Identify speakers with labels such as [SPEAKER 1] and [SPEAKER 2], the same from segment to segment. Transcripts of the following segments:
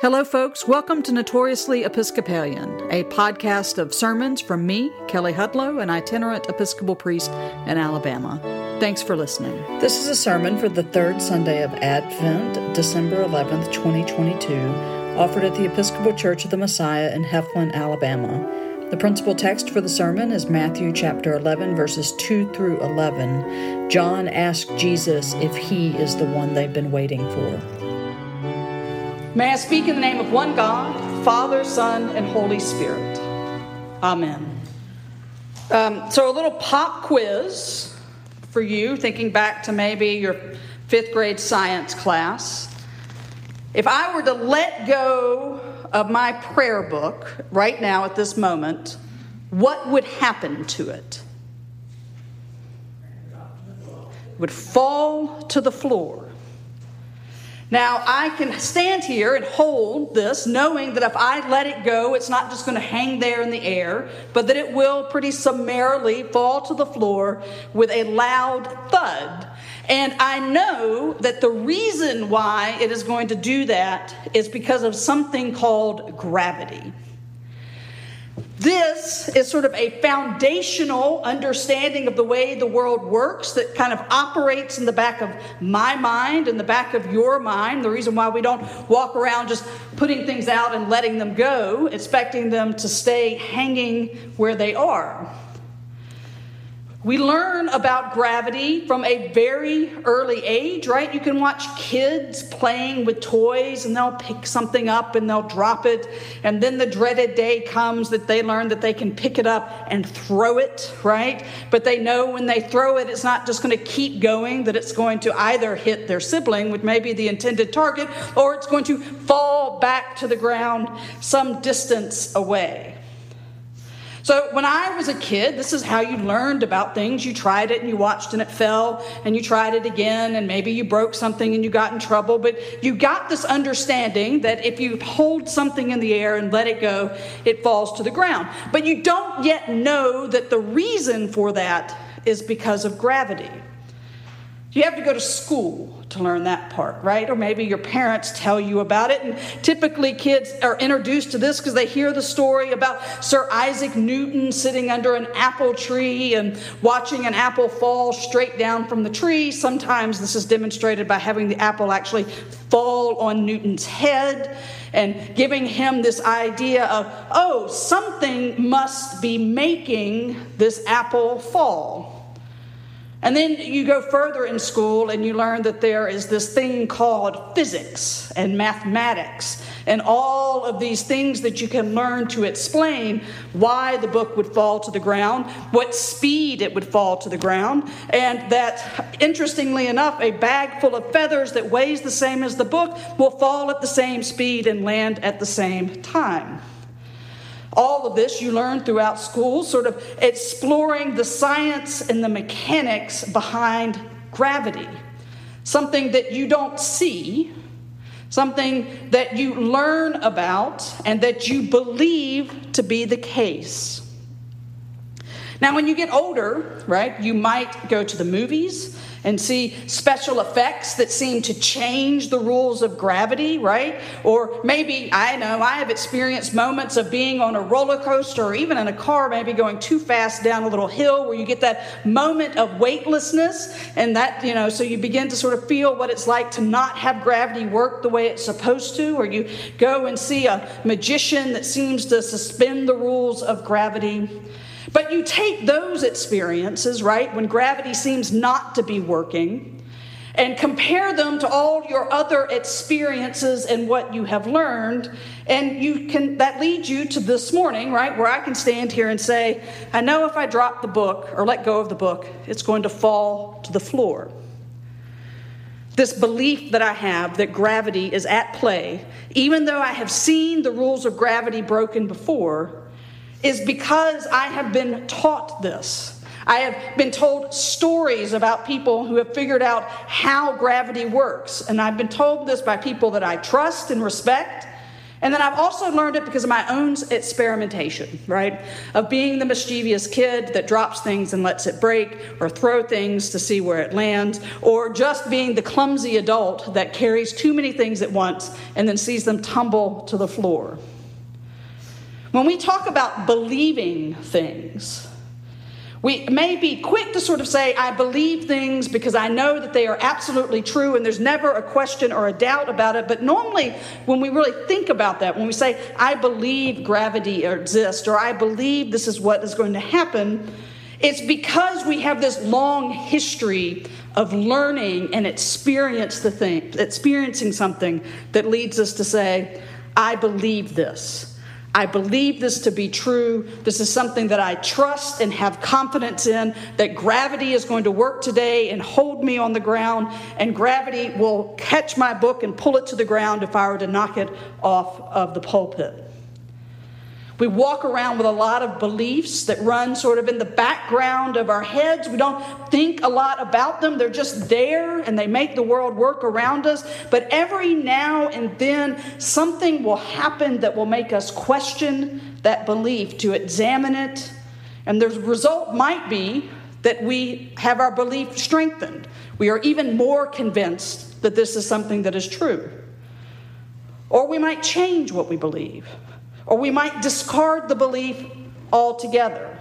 [SPEAKER 1] Hello, folks. Welcome to Notoriously Episcopalian, a podcast of sermons from me, Kelley Hudlow, an itinerant Episcopal priest in Alabama. Thanks for listening. This is a sermon for the third Sunday of Advent, December 11th, 2022, offered at the Episcopal Church of the Messiah in Heflin, Alabama. The principal text for the sermon is Matthew chapter 11, verses 2 through 11. John asked Jesus if he is the one they've been waiting for. May I speak in the name of one God, Father, Son, and Holy Spirit. Amen. Um, so, a little pop quiz for you, thinking back to maybe your fifth grade science class. If I were to let go of my prayer book right now at this moment, what would happen to it? It would fall to the floor. Now, I can stand here and hold this, knowing that if I let it go, it's not just going to hang there in the air, but that it will pretty summarily fall to the floor with a loud thud. And I know that the reason why it is going to do that is because of something called gravity. This is sort of a foundational understanding of the way the world works that kind of operates in the back of my mind and the back of your mind. The reason why we don't walk around just putting things out and letting them go, expecting them to stay hanging where they are. We learn about gravity from a very early age, right? You can watch kids playing with toys and they'll pick something up and they'll drop it. And then the dreaded day comes that they learn that they can pick it up and throw it, right? But they know when they throw it, it's not just going to keep going, that it's going to either hit their sibling, which may be the intended target, or it's going to fall back to the ground some distance away. So when I was a kid, this is how you learned about things. You tried it and you watched and it fell, and you tried it again, and maybe you broke something and you got in trouble. But you got this understanding that if you hold something in the air and let it go, it falls to the ground. But you don't yet know that the reason for that is because of gravity. You have to go to school to learn that part, right? Or maybe your parents tell you about it. And typically, kids are introduced to this because they hear the story about Sir Isaac Newton sitting under an apple tree and watching an apple fall straight down from the tree. Sometimes this is demonstrated by having the apple actually fall on Newton's head and giving him this idea of, oh, something must be making this apple fall. And then you go further in school and you learn that there is this thing called physics and mathematics and all of these things that you can learn to explain why the book would fall to the ground, what speed it would fall to the ground, and that, interestingly enough, a bag full of feathers that weighs the same as the book will fall at the same speed and land at the same time. All of this you learn throughout school, sort of exploring the science and the mechanics behind gravity. Something that you don't see, something that you learn about, and that you believe to be the case. Now, when you get older, right, you might go to the movies and see special effects that seem to change the rules of gravity, right? Or maybe, I know, I have experienced moments of being on a roller coaster or even in a car, maybe going too fast down a little hill where you get that moment of weightlessness. And that, you know, so you begin to sort of feel what it's like to not have gravity work the way it's supposed to. Or you go and see a magician that seems to suspend the rules of gravity. But you take those experiences, right, when gravity seems not to be working, and compare them to all your other experiences and what you have learned, and you can that leads you to this morning, right, where I can stand here and say, I know if I drop the book or let go of the book, it's going to fall to the floor. This belief that I have that gravity is at play, even though I have seen the rules of gravity broken before, is because I have been taught this. I have been told stories about people who have figured out how gravity works. And I've been told this by people that I trust and respect. And then I've also learned it because of my own experimentation, right? Of being the mischievous kid that drops things and lets it break, or throw things to see where it lands, or just being the clumsy adult that carries too many things at once and then sees them tumble to the floor. When we talk about believing things, we may be quick to sort of say, I believe things because I know that they are absolutely true and there's never a question or a doubt about it. But normally, when we really think about that, when we say, I believe gravity exists or I believe this is what is going to happen, it's because we have this long history of learning and experience the thing, experiencing something that leads us to say, I believe this. I believe this to be true. This is something that I trust and have confidence in that gravity is going to work today and hold me on the ground, and gravity will catch my book and pull it to the ground if I were to knock it off of the pulpit. We walk around with a lot of beliefs that run sort of in the background of our heads. We don't think a lot about them. They're just there and they make the world work around us. But every now and then, something will happen that will make us question that belief, to examine it. And the result might be that we have our belief strengthened. We are even more convinced that this is something that is true. Or we might change what we believe or we might discard the belief altogether.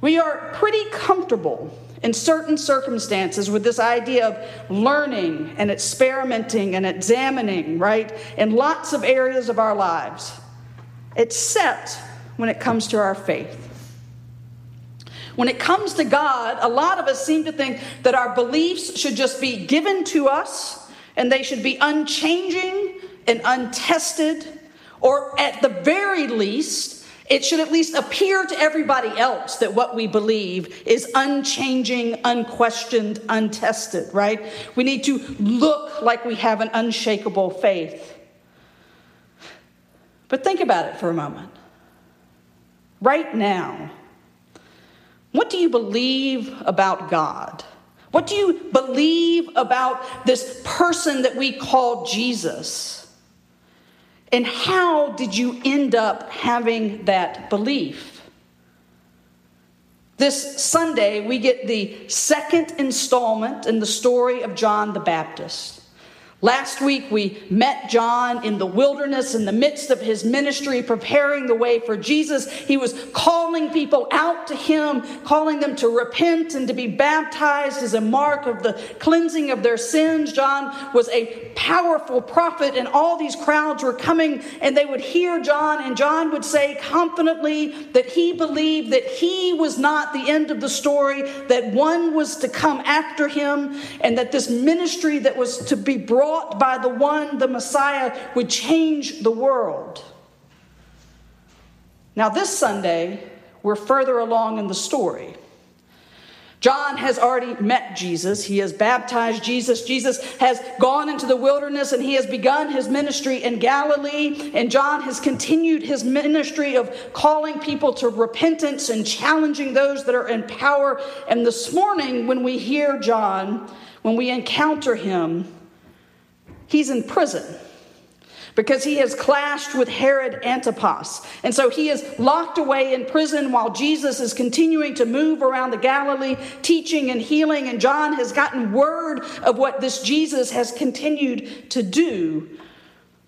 [SPEAKER 1] We are pretty comfortable in certain circumstances with this idea of learning and experimenting and examining, right, in lots of areas of our lives, except when it comes to our faith. When it comes to God, a lot of us seem to think that our beliefs should just be given to us and they should be unchanging and untested or at the very least, it should at least appear to everybody else that what we believe is unchanging, unquestioned, untested, right? We need to look like we have an unshakable faith. But think about it for a moment. Right now, what do you believe about God? What do you believe about this person that we call Jesus? And how did you end up having that belief? This Sunday, we get the second installment in the story of John the Baptist. Last week, we met John in the wilderness in the midst of his ministry, preparing the way for Jesus. He was calling people out to him, calling them to repent and to be baptized as a mark of the cleansing of their sins. John was a powerful prophet, and all these crowds were coming, and they would hear John, and John would say confidently that he believed that he was not the end of the story, that one was to come after him, and that this ministry that was to be brought by the one, the Messiah, would change the world. Now, this Sunday, we're further along in the story. John has already met Jesus. He has baptized Jesus. Jesus has gone into the wilderness and he has begun his ministry in Galilee. And John has continued his ministry of calling people to repentance and challenging those that are in power. And this morning, when we hear John, when we encounter him, he's in prison because he has clashed with Herod Antipas. And so he is locked away in prison while Jesus is continuing to move around the Galilee, teaching and healing. And John has gotten word of what this Jesus has continued to do.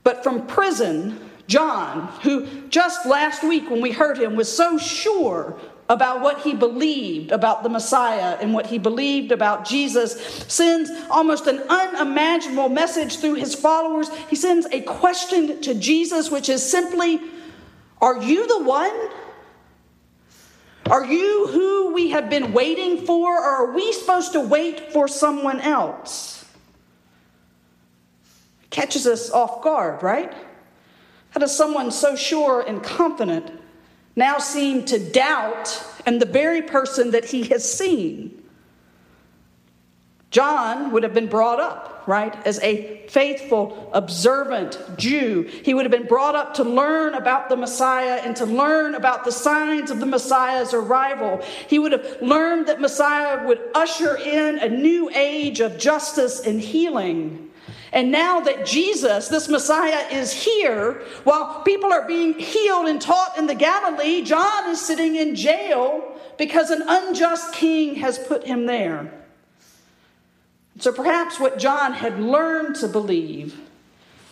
[SPEAKER 1] But from prison, John, who just last week when we heard him was so sure about what he believed about the Messiah and what he believed about Jesus, sends almost an unimaginable message through his followers. He sends a question to Jesus, which is simply Are you the one? Are you who we have been waiting for, or are we supposed to wait for someone else? Catches us off guard, right? How does someone so sure and confident now seem to doubt and the very person that he has seen. John would have been brought up, right, as a faithful, observant Jew. He would have been brought up to learn about the Messiah and to learn about the signs of the Messiah's arrival. He would have learned that Messiah would usher in a new age of justice and healing. And now that Jesus, this Messiah, is here, while people are being healed and taught in the Galilee, John is sitting in jail because an unjust king has put him there. So perhaps what John had learned to believe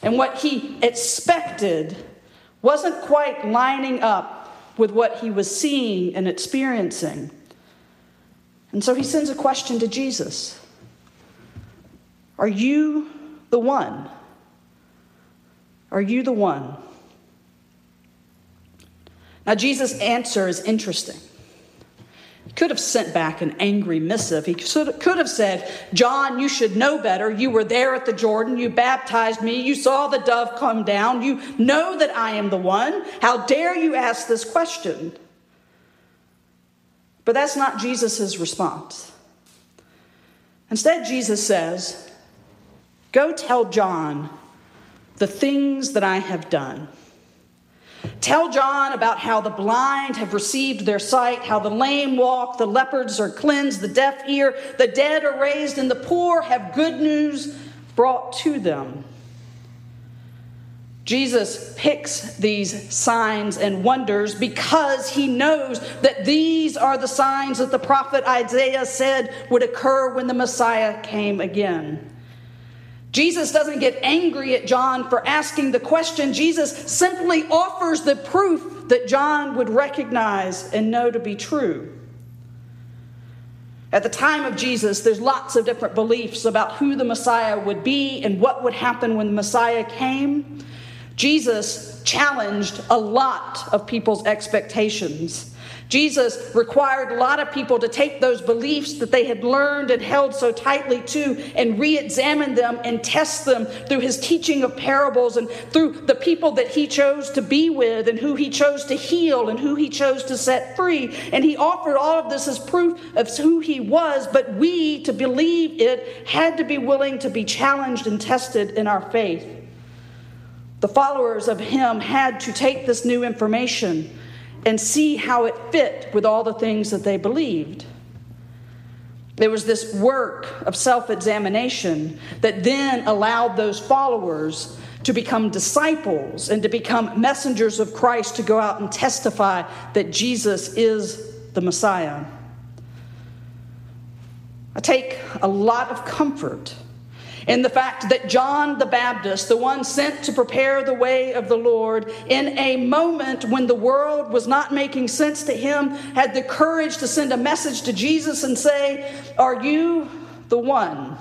[SPEAKER 1] and what he expected wasn't quite lining up with what he was seeing and experiencing. And so he sends a question to Jesus Are you the one? Are you the one? Now, Jesus' answer is interesting. He could have sent back an angry missive. He could have said, John, you should know better. You were there at the Jordan. You baptized me. You saw the dove come down. You know that I am the one. How dare you ask this question? But that's not Jesus' response. Instead, Jesus says, Go tell John the things that I have done. Tell John about how the blind have received their sight, how the lame walk, the leopards are cleansed, the deaf hear, the dead are raised, and the poor have good news brought to them. Jesus picks these signs and wonders because he knows that these are the signs that the prophet Isaiah said would occur when the Messiah came again. Jesus doesn't get angry at John for asking the question. Jesus simply offers the proof that John would recognize and know to be true. At the time of Jesus, there's lots of different beliefs about who the Messiah would be and what would happen when the Messiah came. Jesus challenged a lot of people's expectations. Jesus required a lot of people to take those beliefs that they had learned and held so tightly to and re examine them and test them through his teaching of parables and through the people that he chose to be with and who he chose to heal and who he chose to set free. And he offered all of this as proof of who he was, but we, to believe it, had to be willing to be challenged and tested in our faith. The followers of him had to take this new information and see how it fit with all the things that they believed. There was this work of self examination that then allowed those followers to become disciples and to become messengers of Christ to go out and testify that Jesus is the Messiah. I take a lot of comfort in the fact that John the Baptist, the one sent to prepare the way of the Lord, in a moment when the world was not making sense to him, had the courage to send a message to Jesus and say, Are you the one?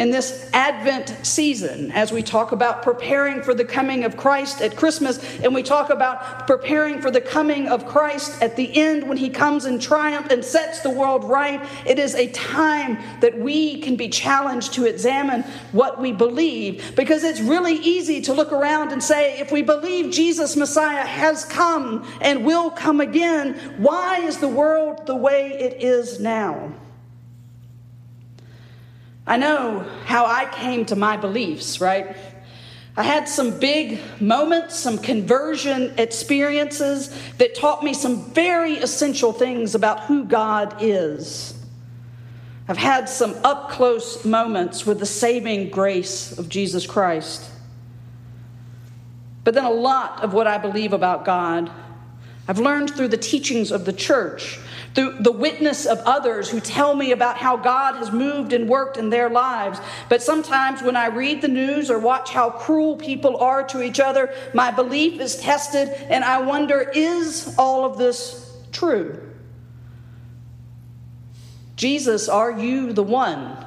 [SPEAKER 1] In this Advent season as we talk about preparing for the coming of Christ at Christmas and we talk about preparing for the coming of Christ at the end when he comes in triumph and sets the world right. It is a time that we can be challenged to examine what we believe because it's really easy to look around and say, if we believe Jesus Messiah has come and will come again, why is the world the way it is now? I know how I came to my beliefs, right? I had some big moments, some conversion experiences that taught me some very essential things about who God is. I've had some up close moments with the saving grace of Jesus Christ. But then a lot of what I believe about God, I've learned through the teachings of the church through the witness of others who tell me about how God has moved and worked in their lives. But sometimes when I read the news or watch how cruel people are to each other, my belief is tested and I wonder is all of this true? Jesus, are you the one?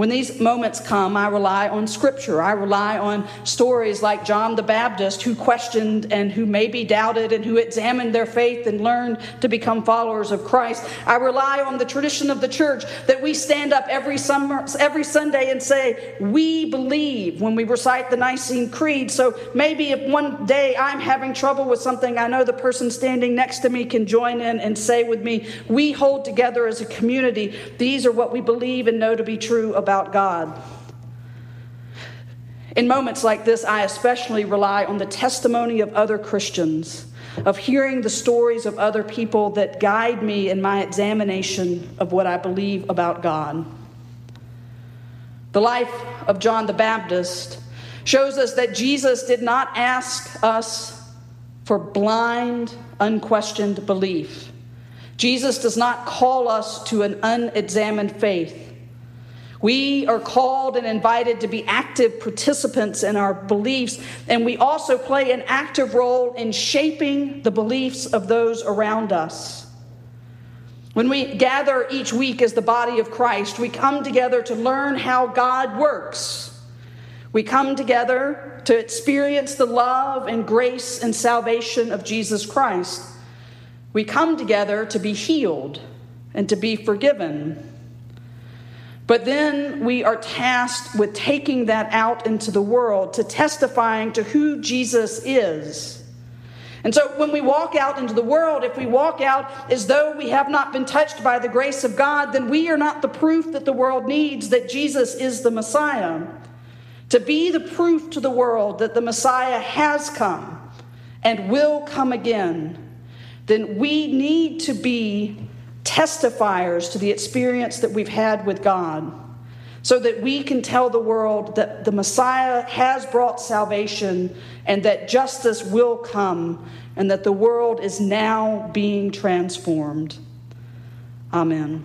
[SPEAKER 1] When these moments come, I rely on scripture. I rely on stories like John the Baptist, who questioned and who maybe doubted and who examined their faith and learned to become followers of Christ. I rely on the tradition of the church that we stand up every, summer, every Sunday and say, We believe when we recite the Nicene Creed. So maybe if one day I'm having trouble with something, I know the person standing next to me can join in and say with me, We hold together as a community. These are what we believe and know to be true about about God. In moments like this, I especially rely on the testimony of other Christians, of hearing the stories of other people that guide me in my examination of what I believe about God. The life of John the Baptist shows us that Jesus did not ask us for blind, unquestioned belief. Jesus does not call us to an unexamined faith. We are called and invited to be active participants in our beliefs, and we also play an active role in shaping the beliefs of those around us. When we gather each week as the body of Christ, we come together to learn how God works. We come together to experience the love and grace and salvation of Jesus Christ. We come together to be healed and to be forgiven. But then we are tasked with taking that out into the world, to testifying to who Jesus is. And so when we walk out into the world, if we walk out as though we have not been touched by the grace of God, then we are not the proof that the world needs that Jesus is the Messiah. To be the proof to the world that the Messiah has come and will come again, then we need to be testifiers to the experience that we've had with God so that we can tell the world that the Messiah has brought salvation and that justice will come and that the world is now being transformed. Amen.